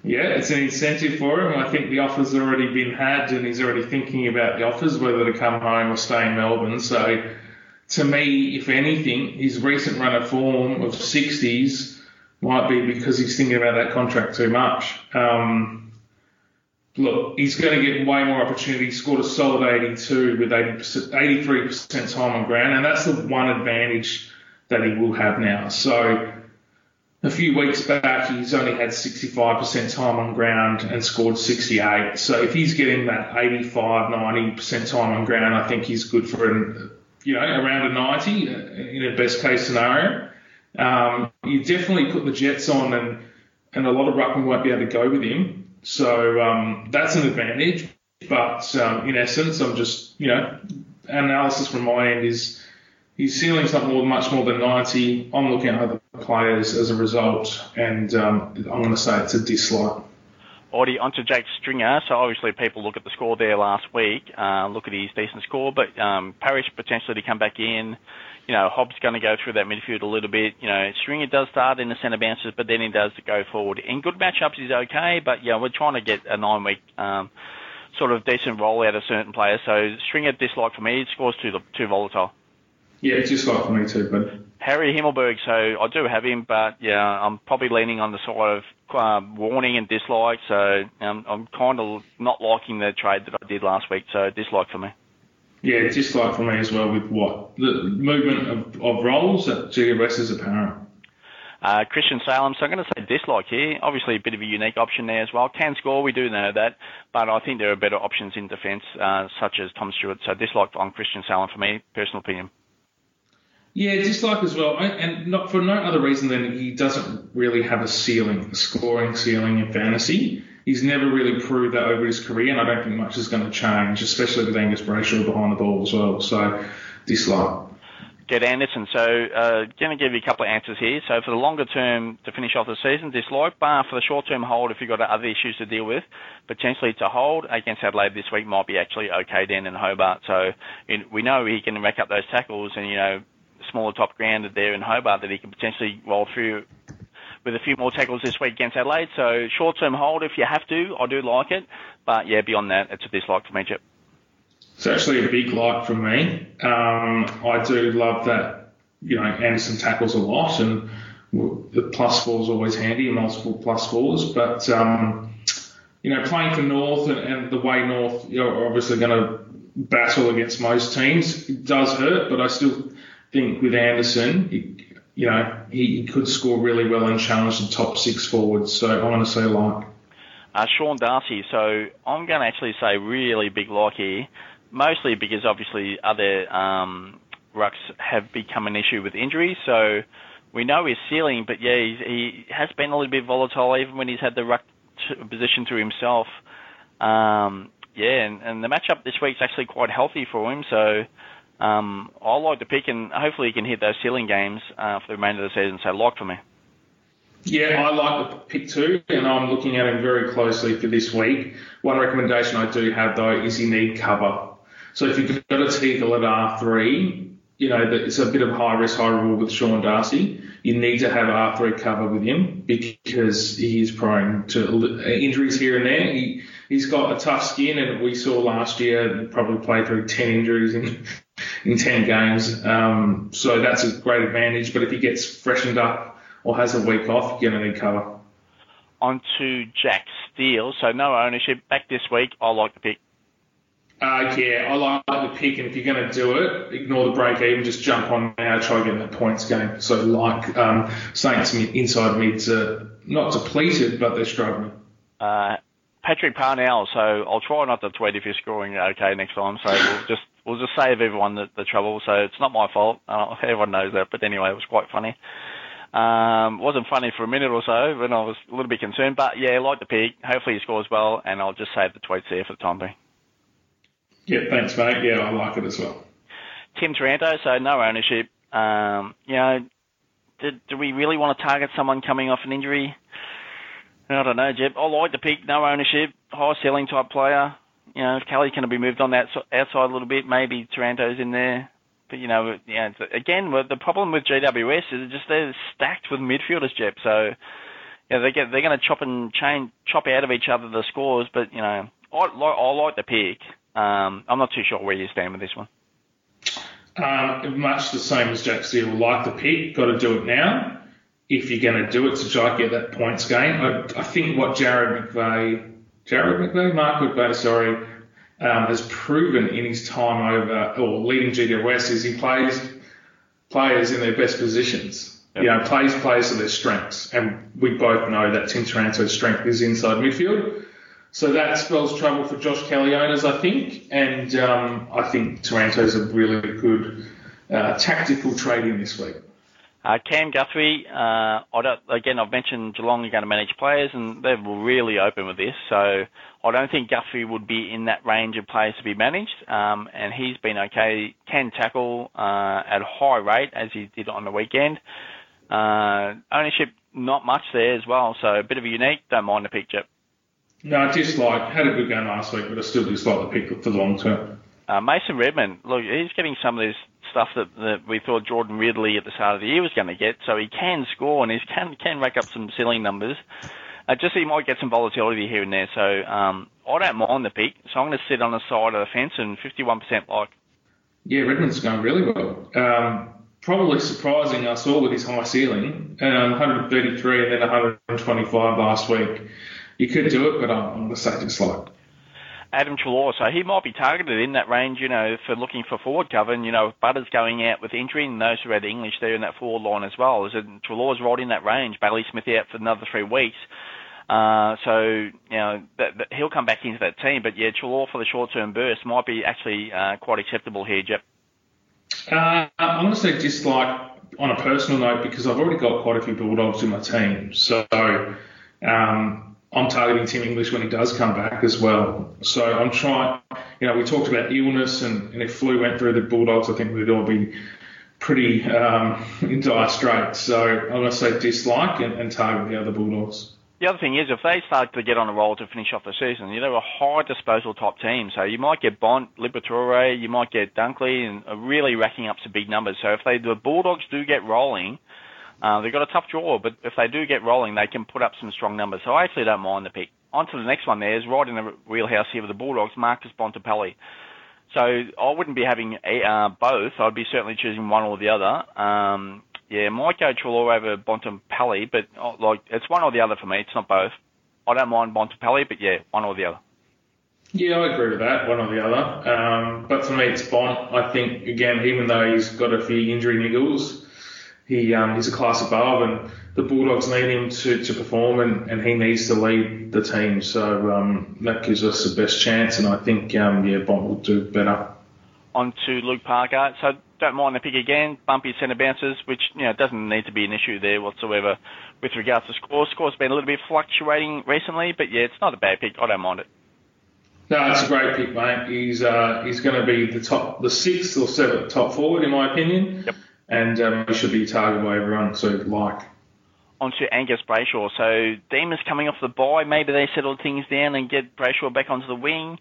Yeah, it's an incentive for him. I think the offer's already been had, and he's already thinking about the offers, whether to come home or stay in Melbourne. So, to me, if anything, his recent run of form of 60s might be because he's thinking about that contract too much. Um, look, he's going to get way more opportunity. He scored a solid 82 with 83% time on ground, and that's the one advantage that he will have now. So a few weeks back, he's only had 65% time on ground and scored 68. So if he's getting that 85, 90% time on ground, I think he's good for an, you know, around a 90 in a best case scenario. Um, you definitely put the Jets on, and and a lot of ruckman won't be able to go with him. So um, that's an advantage. But um, in essence, I'm just, you know, analysis from my end is his ceiling's more, much more than 90. I'm looking at other players as a result, and um, I'm going to say it's a dislike. Alrighty, onto Jake Stringer. So obviously people look at the score there last week, uh, look at his decent score, but um, potentially to come back in. You know, Hobbs going to go through that midfield a little bit. You know, Stringer does start in the centre bounces, but then he does go forward. In good matchups, he's okay, but yeah, we're trying to get a nine-week um, sort of decent roll out of certain players. So Stringer dislike for me. Scores too too volatile. Yeah, it's just like for me too, but Harry Himmelberg, so I do have him, but yeah, I'm probably leaning on the sort of um, warning and dislike. So um, I'm kind of not liking the trade that I did last week. So dislike for me. Yeah, dislike for me as well. With what the movement of, of roles at GWS is apparent. Uh, Christian Salem, so I'm going to say dislike here. Obviously, a bit of a unique option there as well. Can score, we do know that, but I think there are better options in defence, uh, such as Tom Stewart. So dislike on Christian Salem for me, personal opinion. Yeah, dislike as well, and not for no other reason than he doesn't really have a ceiling, a scoring ceiling in fantasy. He's never really proved that over his career, and I don't think much is going to change, especially with Angus Brayshaw behind the ball as well. So, dislike. Jed Anderson. So, uh, going to give you a couple of answers here. So, for the longer term to finish off the season, dislike. Bar for the short term hold, if you've got other issues to deal with, potentially to hold against Adelaide this week might be actually okay then in Hobart. So, in, we know he can rack up those tackles, and you know smaller top grounded there in Hobart that he can potentially roll through with a few more tackles this week against Adelaide. So short term hold if you have to. I do like it. But yeah, beyond that, it's a dislike for me. It's actually a big like from me. Um, I do love that, you know, Anderson tackles a lot and the plus four is always handy, multiple plus fours. But, um, you know, playing for North and, and the way North are obviously going to battle against most teams, it does hurt, but I still think with Anderson, you know, he, he, could score really well and challenge the top six forwards. So I'm going to say like. Uh, Sean Darcy. So I'm going to actually say really big like here, mostly because obviously other um, rucks have become an issue with injuries. So we know his ceiling, but yeah, he has been a little bit volatile even when he's had the ruck position to himself. Um, yeah, and, and the matchup this week's actually quite healthy for him. So um, I like the pick, and hopefully he can hit those ceiling games uh, for the remainder of the season. So, like for me. Yeah, I like the pick too, and I'm looking at him very closely for this week. One recommendation I do have though is you need cover. So if you've got a Teagle at R3, you know, it's a bit of high risk, high reward with Sean Darcy. You need to have R3 cover with him because he is prone to injuries here and there. He, he's got a tough skin, and we saw last year probably play through 10 injuries in in 10 games. Um, so that's a great advantage. But if he gets freshened up or has a week off, you're going to need cover. On to Jack Steele. So no ownership. Back this week. I like the pick. Uh, yeah, I like the pick, and if you're going to do it, ignore the break even, just jump on now, try getting that points game. So, like um, Saints inside mids are not depleted, but they're struggling. Uh, Patrick Parnell, so I'll try not to tweet if you're scoring okay next time. So we'll just we'll just save everyone the, the trouble. So it's not my fault. Uh, everyone knows that. But anyway, it was quite funny. Um, wasn't funny for a minute or so when I was a little bit concerned. But yeah, like the pick. Hopefully he scores well, and I'll just save the tweets there for the time being. Yeah, thanks, mate. Yeah, I like it as well. Tim Taranto, so no ownership. Um, you know, do, do we really want to target someone coming off an injury? I don't know, Jep. I like the pick, no ownership, high ceiling type player. You know, if Kelly can be moved on that outside a little bit, maybe Taranto's in there. But you know, yeah, again, the problem with GWS is just they're stacked with midfielders, Jep. So yeah, they get they're going to chop and chain chop out of each other the scores. But you know, I like I like the pick. Um, I'm not too sure where you stand with this one. Um, much the same as Jack Steele. Like the pick, got to do it now. If you're going to do it to try to get that points gain, I, I think what Jarrad McVeigh, Jarrad McVeigh, Mark McVeigh, sorry, um, has proven in his time over or leading GWS is he plays players in their best positions. Yep. You know, plays players to their strengths, and we both know that Tim Taranto's strength is inside midfield. So that spells trouble for Josh Kelly owners, I think, and um, I think Taranto's a really good uh, tactical trading this week. Uh, Cam Guthrie, uh, again, I've mentioned Geelong are going to manage players, and they're really open with this. So I don't think Guthrie would be in that range of players to be managed, um, and he's been okay. Can tackle uh, at a high rate as he did on the weekend. Uh, ownership, not much there as well, so a bit of a unique. Don't mind the picture. No, I dislike. Had a good game last week, but I still dislike the pick for the long term. Uh, Mason Redman, look, he's getting some of this stuff that, that we thought Jordan Ridley at the start of the year was going to get. So he can score and he can can rack up some ceiling numbers. Uh, just he might get some volatility here and there. So um, I don't mind the pick. So I'm going to sit on the side of the fence and 51% like. Yeah, Redman's going really well. Um, probably surprising us all with his high ceiling, um, 133 and then 125 last week you could do it, but I'm, I'm going to say dislike. Adam Treloar, so he might be targeted in that range, you know, for looking for forward cover. And, you know, Butters going out with injury and those who had English there in that forward line as well. So Treloar's right in that range. Bailey Smith out for another three weeks. Uh, so, you know, that, that he'll come back into that team. But, yeah, Treloar for the short-term burst might be actually uh, quite acceptable here, Jep. Uh, I'm going to say dislike on a personal note because I've already got quite a few Bulldogs in my team. So, um, I'm targeting Tim English when he does come back as well. So I'm trying, you know, we talked about illness and, and if flu went through the Bulldogs, I think we'd all be pretty um, in dire straits. So I'm going to say dislike and, and target the other Bulldogs. The other thing is, if they start to get on a roll to finish off the season, you know, a high disposal top team. So you might get Bont, Liberatore, you might get Dunkley, and really racking up some big numbers. So if they the Bulldogs do get rolling, uh, they've got a tough draw, but if they do get rolling, they can put up some strong numbers. So I actually don't mind the pick. On to the next one there is right in the wheelhouse here with the Bulldogs, Marcus Bontempelli. So I wouldn't be having uh, both. I'd be certainly choosing one or the other. Um, yeah, might go Treloar over Bontempelli, but uh, like it's one or the other for me. It's not both. I don't mind Bontempelli, but yeah, one or the other. Yeah, I agree with that, one or the other. Um, but for me, it's Bont. I think, again, even though he's got a few injury niggles, he um, he's a class above, and the Bulldogs need him to, to perform, and, and he needs to lead the team. So um, that gives us the best chance, and I think um, yeah, Bont will do better. On to Luke Parker. So don't mind the pick again. Bumpy centre bounces, which you know doesn't need to be an issue there whatsoever with regards to score. Score's been a little bit fluctuating recently, but yeah, it's not a bad pick. I don't mind it. No, it's a great pick, mate. He's uh, he's going to be the top, the sixth or seventh top forward in my opinion. Yep and um, should be targeted by everyone to like. On to Angus Brayshaw. So Demons coming off the bye, maybe they settle things down and get Brayshaw back onto the wing.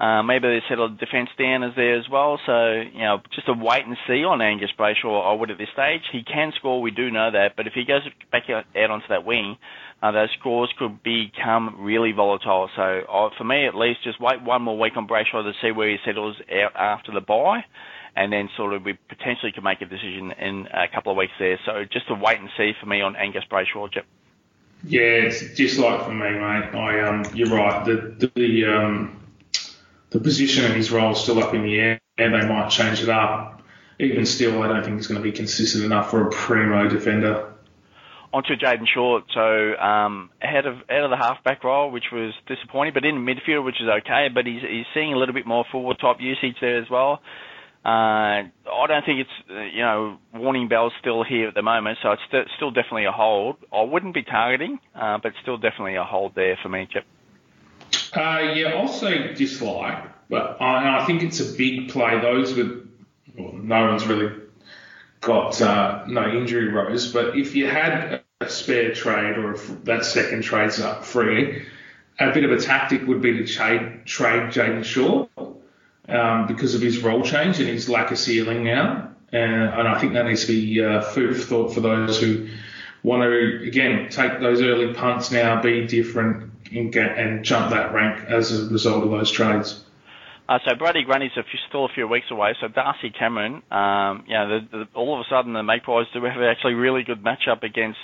Uh, maybe they settle defence down as there as well. So, you know, just a wait and see on Angus Brayshaw, I would at this stage. He can score, we do know that, but if he goes back out, out onto that wing, uh, those scores could become really volatile. So, uh, for me at least, just wait one more week on Brayshaw to see where he settles out after the bye and then sort of we potentially could make a decision in a couple of weeks there. So just a wait and see for me on Angus Brayshaw, Jep. Yeah, it's just like for me, mate. I um, you're right. The the um, the position and his role is still up in the air, and they might change it up. Even still, I don't think he's going to be consistent enough for a primo defender. Onto Jayden Short, so um, ahead of out of the halfback role, which was disappointing, but in midfield, which is okay. But he's he's seeing a little bit more forward type usage there as well. Uh, I don't think it's uh, you know warning bells still here at the moment, so it's st- still definitely a hold. I wouldn't be targeting, uh, but still definitely a hold there for me, Chip. Uh, yeah, say dislike, but I, I think it's a big play. Those with well, no one's really got uh, no injury rows, but if you had a spare trade or if that second trade's up free, a bit of a tactic would be to trade trade Jayden Short um, because of his role change and his lack of ceiling now. And, and I think that needs to be uh, food for thought for those who want to, again, take those early punts now, be different, and, get, and jump that rank as a result of those trades. Uh, so Brodie Grundy's a few, still a few weeks away. So Darcy Cameron, um, you know, the, the, all of a sudden the Magpies do have actually really good matchup against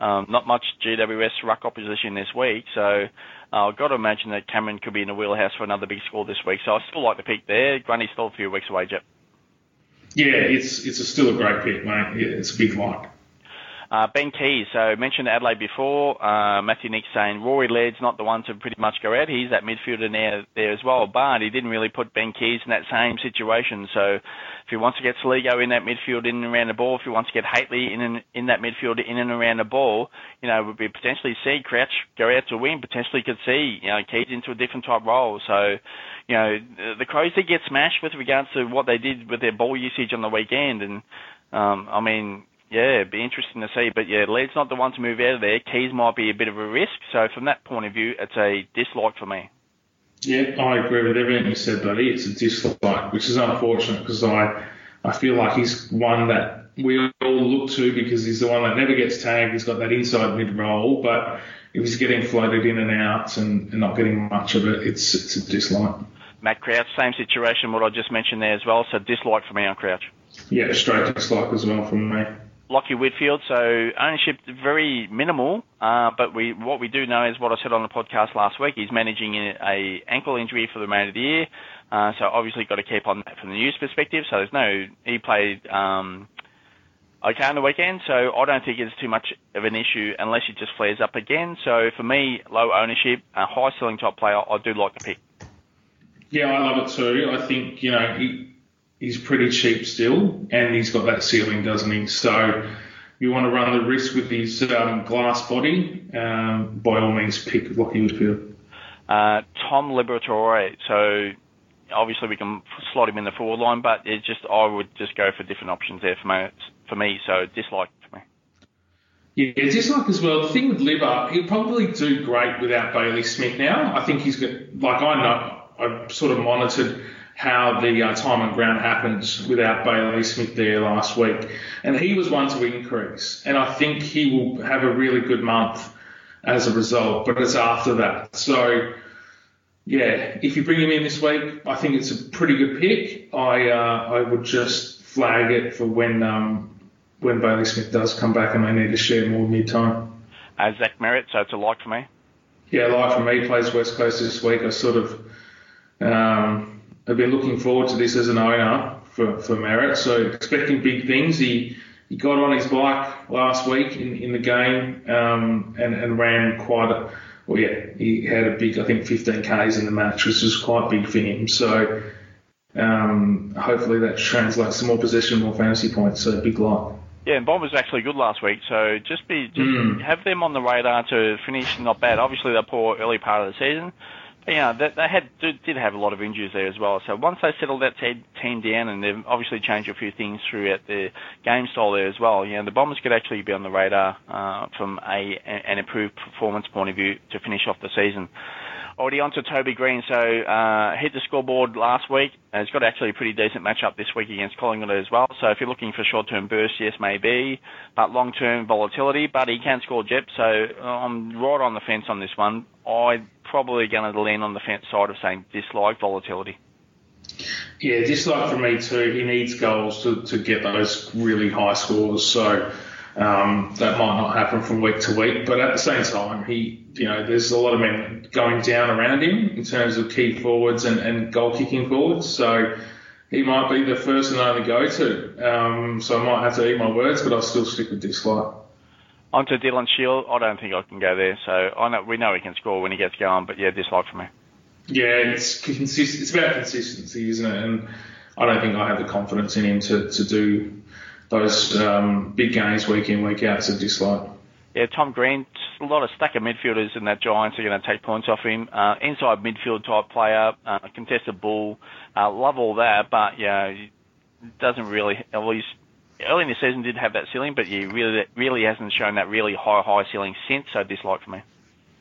um, not much GWS ruck opposition this week. So uh, I've got to imagine that Cameron could be in the wheelhouse for another big score this week. So I still like the pick there. Grundy's still a few weeks away, Jep. Yeah, it's it's a still a great pick, mate. It's a big like. Uh, ben Keays, so mentioned Adelaide before. Uh, Matthew Nicks saying Rory Laird's not the one to pretty much go out. He's that midfielder there, there as well, but he didn't really put Ben Keays in that same situation. So if he wants to get Soligo in that midfield in and around the ball, if he wants to get Hately in and, in that midfield in and around the ball, you know, would be potentially see Crouch go out to win. Potentially could see you know Keays into a different type role. So you know the Crows did get smashed with regards to what they did with their ball usage on the weekend, and um, I mean yeah, it'd be interesting to see. But yeah, Leeds not the one to move out of there. Keays might be a bit of a risk. So from that point of view, it's a dislike for me. Yeah, I agree with everything you said, buddy. It's a dislike, which is unfortunate because I, I feel like he's one that we all look to because he's the one that never gets tagged. He's got that inside mid role, but if he's getting floated in and out and, and not getting much of it, it's it's a dislike. Matt Crouch, same situation, what I just mentioned there as well. So dislike for me on Crouch. Yeah, straight dislike as well from me. Lachie Whitfield. So ownership very minimal, uh, but we what we do know is what I said on the podcast last week. He's managing a, ankle injury for the remainder of the year, uh, so obviously got to keep on that from the news perspective. So there's no he played. Um, okay on the weekend, so I don't think it's too much of an issue unless it just flares up again. So for me, low ownership, a high ceiling top player, I do like the pick. Yeah, I love it too. I think you know he's pretty cheap still, and he's got that ceiling, doesn't he? So you want to run the risk with his um, glass body, um, by all means, pick Lachie Whitfield. Uh, Tom Liberatore. So obviously we can slot him in the forward line, but it's just I would just go for different options there for me. For me, so dislike for me. Yeah, dislike as well. The thing with Libba, he'll probably do great without Bailey Smith now. I think he's got, like I know, I've sort of monitored how the uh, time and ground happens without Bailey Smith there last week. And he was one to increase. And I think he will have a really good month as a result, but it's after that. So, yeah, if you bring him in this week, I think it's a pretty good pick. I uh, I would just flag it for when um, when Bailey Smith does come back and they need to share more mid time. Uh, Zach Merrett, so it's a like for me. Yeah, like for me, plays West Coast this week. I sort of um, I've been looking forward to this as an owner for, for Merrett. So expecting big things. He he got on his bike last week in, in the game um, and, and ran quite a well yeah he had a big I think 15 k's in the match which was quite big for him. So um, hopefully that translates to more possession, more fantasy points. So big lot. Yeah, and Bob was actually good last week, so just be just mm. have them on the radar to finish not bad. Obviously, they're poor early part of the season, yeah, they, they had did, did have a lot of injuries there as well. So once they settled that team down, and they've obviously changed a few things throughout the game style there as well. You know, the Bombers could actually be on the radar uh, from a an improved performance point of view to finish off the season. Already on to Toby Green. So uh, hit the scoreboard last week. Uh, he's got actually a pretty decent matchup this week against Collingwood as well. So if you're looking for short-term burst, yes, maybe, but long-term volatility. But he can score Jep. So I'm right on the fence on this one. I probably going to lean on the fence side of saying dislike volatility. Yeah, dislike for me too. He needs goals to, to get those really high scores. So Um, that might not happen from week to week, but at the same time, he, you know, there's a lot of men going down around him in terms of key forwards and, and goal kicking forwards. So he might be the first and only go to. Um, so I might have to eat my words, but I'll still stick with Dislike. On to Dylan Shiel. I don't think I can go there. So I know we know he can score when he gets going, but yeah, dislike for me. Yeah, it's consist- It's about consistency, isn't it? And I don't think I have the confidence in him to, to do those um, big games week in week out. So dislike. Yeah, Tom Green, a lot of stack of midfielders in that Giants are going to take points off him. Uh, inside midfield type player, uh, contested ball, uh, love all that, but yeah, doesn't really. Well, he's early in the season did have that ceiling, but he really really hasn't shown that really high high ceiling since. So dislike for me.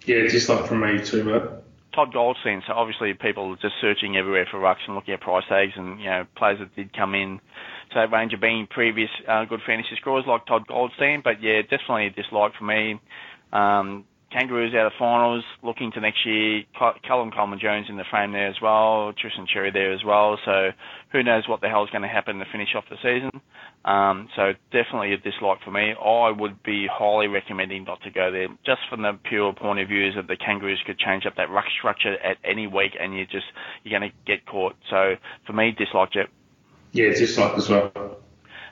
Yeah, dislike for me too, but. Todd Goldstein. So obviously people are just searching everywhere for rucks and looking at price tags and you know players that did come in to that range of being previous uh, good fantasy scorers like Todd Goldstein. But yeah, definitely a dislike for me. Um, Kangaroos out of finals, looking to next year. Callum Coleman Jones in the frame there as well. Tristan Xerri there as well. So who knows what the hell is going to happen to finish off the season. Um, so definitely a dislike for me. I would be highly recommending not to go there, just from the pure point of view is that the Kangaroos could change up that ruck structure at any week, and you're just you're going to get caught. So for me, dislike it. Yeah, dislike as well.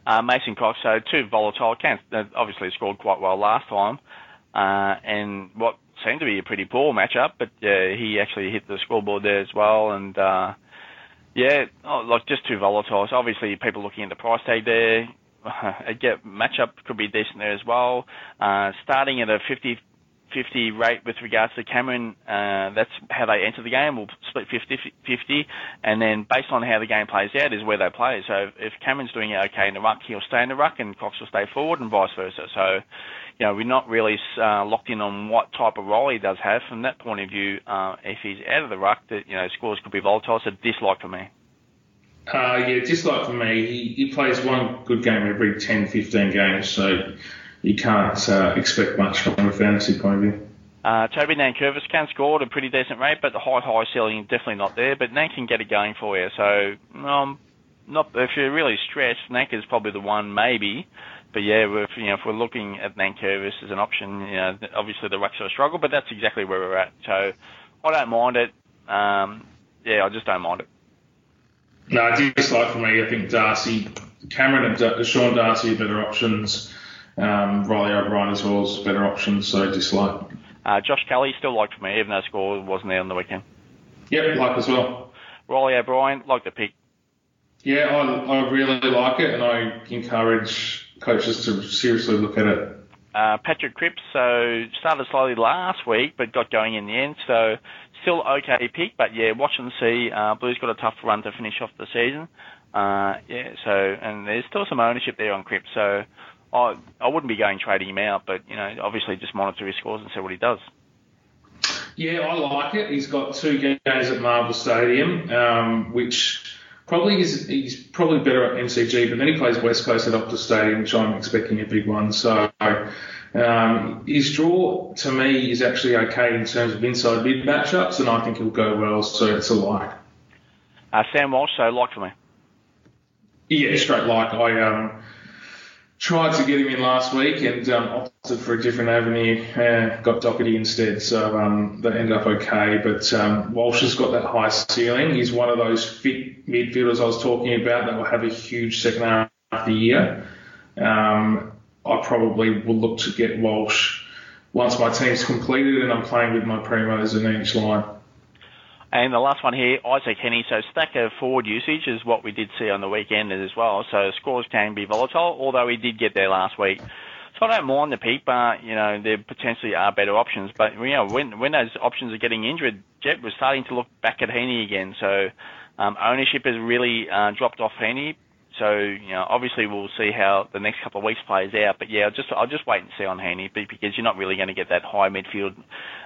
Uh, Mason Cox, so two volatile. Can obviously scored quite well last time uh, and what seemed to be a pretty poor matchup, but uh, he actually hit the scoreboard there as well. And uh, yeah, oh, like just too volatile. So obviously, people looking at the price tag there, get matchup could be decent there as well. Uh, starting at a 50 50 rate with regards to Cameron. Uh, that's how they enter the game. We'll split 50-50, and then based on how the game plays out is where they play. So if Cameron's doing okay in the ruck, he'll stay in the ruck, and Cox will stay forward, and vice versa. So, you know, we're not really uh, locked in on what type of role he does have. From that point of view, uh, if he's out of the ruck, that you know, scores could be volatile. So dislike for me. Uh, yeah, dislike for me. He, he plays one good game every 10, 15 games, so you can't uh, expect much from a fantasy point of view. Uh, Toby Nankervis can score at a pretty decent rate, but the high, high ceiling definitely not there. But Nank can get it going for you. So, um, not if you're really stressed, Nank is probably the one, maybe. But yeah, if, you know, if we're looking at Nankervis as an option, you know, obviously the Rucks are a struggle, but that's exactly where we're at. So, I don't mind it. Um, yeah, I just don't mind it. No, dislike for me. I think Darcy, Cameron and Sean Darcy are better options. Um, Riley O'Brien as well is a better option, so dislike. Uh, Josh Kelly still like for me, even though score wasn't there on the weekend. Yep, like as well. Riley O'Brien, like the pick. Yeah, I, I really like it, and I encourage coaches to seriously look at it. Uh, Patrick Cripps, so started slowly last week, but got going in the end. So still okay pick, but yeah, watch and see. Uh, Blues got a tough run to finish off the season. Uh, yeah, so and there's still some ownership there on Cripps, so I I wouldn't be going trading him out, but you know, obviously just monitor his scores and see what he does. Yeah, I like it. He's got two games at Marvel Stadium, um, which probably is he's probably better at MCG, but then he plays West Coast at Optus Stadium, which I'm expecting a big one. So um, his draw to me is actually okay in terms of inside mid matchups, and I think he'll go well. So it's a like. Uh, Sam Walsh, so like for me. Yeah, straight like. I um, tried to get him in last week and um, opted for a different avenue. Uh, got Doherty instead, so um, that ended up okay. But um, Walsh has got that high ceiling. He's one of those fit midfielders I was talking about that will have a huge second half of the year. Um, I probably will look to get Walsh once my team's completed and I'm playing with my primos in each line. And the last one here, Isaac Heeney. So stack of forward usage is what we did see on the weekend as well. So scores can be volatile, although he did get there last week. So I don't mind the peak, but you know there potentially are better options. But you know when when those options are getting injured, Jep was starting to look back at Heeney again. So um, ownership has really uh, dropped off Heeney. So you know, obviously we'll see how the next couple of weeks plays out. But yeah, I'll just I'll just wait and see on Heeney because you're not really going to get that high midfield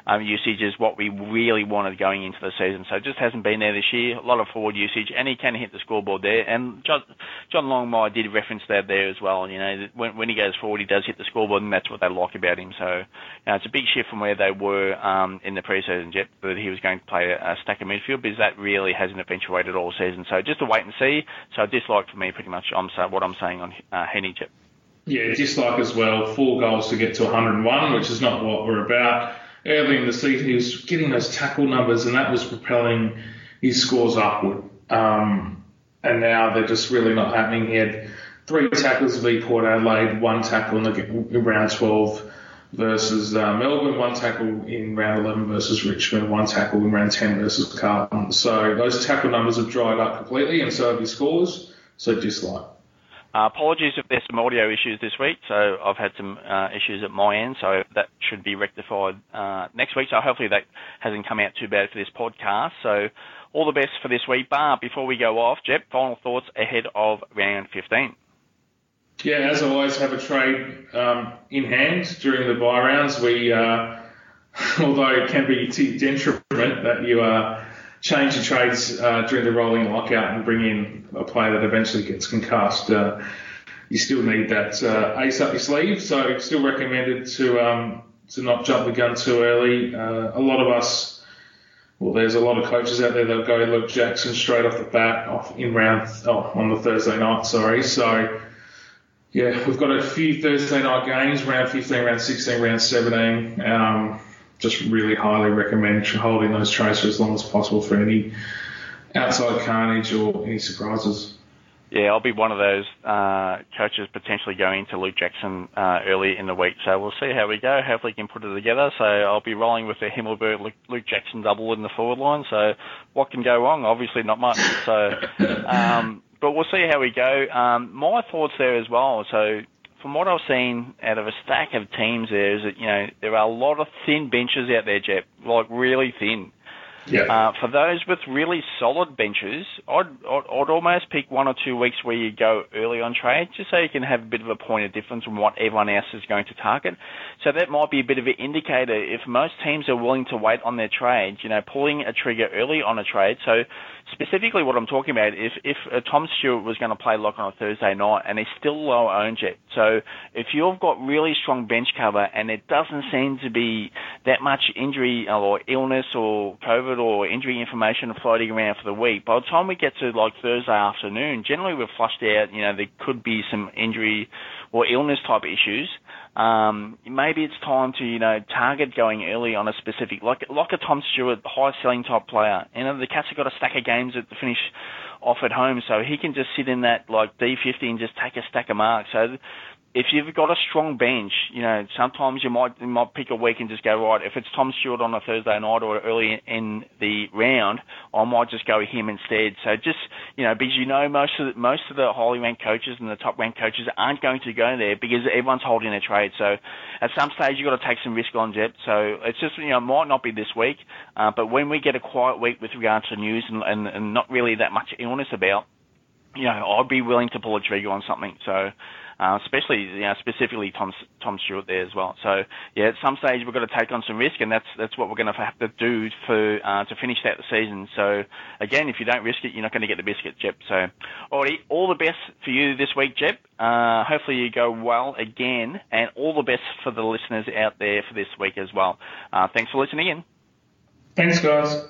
um, usage is what we really wanted going into the season. So it just hasn't been there this year. A lot of forward usage, and he can hit the scoreboard there. And John, John Longmire did reference that there as well. You know, when, when he goes forward, he does hit the scoreboard, and that's what they like about him. So you know, it's a big shift from where they were um, in the preseason, Jep, that he was going to play a, a stack of midfield, because that really hasn't eventuated all season. So just to wait and see. So dislike for me, pretty much. I'm what I'm saying on uh, Jep. Yeah, dislike as well. Four goals to get to 101, which is not what we're about. Early in the season, he was getting those tackle numbers, and that was propelling his scores upward. Um, and now they're just really not happening. He had three tackles v Port Adelaide, one tackle in, the, in round 12 versus uh, Melbourne, one tackle in round 11 versus Richmond, one tackle in round 10 versus Carlton. So those tackle numbers have dried up completely, and so have his scores. So dislike. Uh, apologies if there's some audio issues this week. So I've had some uh, issues at my end, so that should be rectified uh, next week. So hopefully that hasn't come out too bad for this podcast. So all the best for this week. Bar, before we go off, Jep, final thoughts ahead of round 15. Yeah, as always, have a trade um, in hand during the buy rounds. We, uh, although it can be to detriment that you uh, change your trades uh, during the rolling lockout and bring in a player that eventually gets concussed, uh, you still need that uh, ace up your sleeve. So, still recommended to um, to not jump the gun too early. Uh, a lot of us, well, there's a lot of coaches out there that go Luke Jackson straight off the bat, off in round, oh, on the Thursday night. Sorry, so yeah, we've got a few Thursday night games, round 15, round 16, round 17. Um, just really highly recommend holding those trades for as long as possible for any outside carnage or any surprises. Yeah, I'll be one of those uh, coaches potentially going to Luke Jackson uh, early in the week. So we'll see how we go. Hopefully, he can put it together. So I'll be rolling with the Himmelberg Luke Jackson double in the forward line. So what can go wrong? Obviously, not much. So um, but we'll see how we go. Um, my thoughts there as well. So from what I've seen out of a stack of teams, there is that you know there are a lot of thin benches out there, Jep, like really thin. Yeah. Uh, for those with really solid benches, I'd, I'd, I'd almost pick one or two weeks where you go early on trade, just so you can have a bit of a point of difference from what everyone else is going to target. So that might be a bit of an indicator if most teams are willing to wait on their trades, you know, pulling a trigger early on a trade. So specifically what I'm talking about, if, if uh, Tom Stewart was going to play lock on a Thursday night and he's still low owned yet, so if you've got really strong bench cover and it doesn't seem to be that much injury or illness or COVID or injury information floating around for the week, by the time we get to like Thursday afternoon, generally we're flushed out, you know, there could be some injury or illness type issues um, maybe it's time to you know target going early on a specific like like a Tom Stewart high selling type player. You know the Cats have got a stack of games at the finish off at home, so he can just sit in that like D50 and just take a stack of marks. So if you've got a strong bench, you know, sometimes you might you might pick a week and just go right. If it's Tom Stewart on a Thursday night or early in the round, I might just go him instead. So just you know, because you know most of the, most of the highly ranked coaches and the top ranked coaches aren't going to go there because everyone's holding their trade. So at some stage you've got to take some risk on Jep. So it's just you know it might not be this week, uh, but when we get a quiet week with regards to news and, and, and not really that much illness about, you know, I'd be willing to pull a trigger on something. So uh, especially you know, specifically Tom Tom Stewart there as well. So yeah, at some stage we've got to take on some risk, and that's that's what we're going to have to do for uh, to finish out the season. So again, if you don't risk it, you're not going to get the biscuit, Jep. So alrighty, all the best for you this week, Jep. Uh, hopefully you go well again, and all the best for the listeners out there for this week as well. Uh, thanks for listening in. Thanks, guys.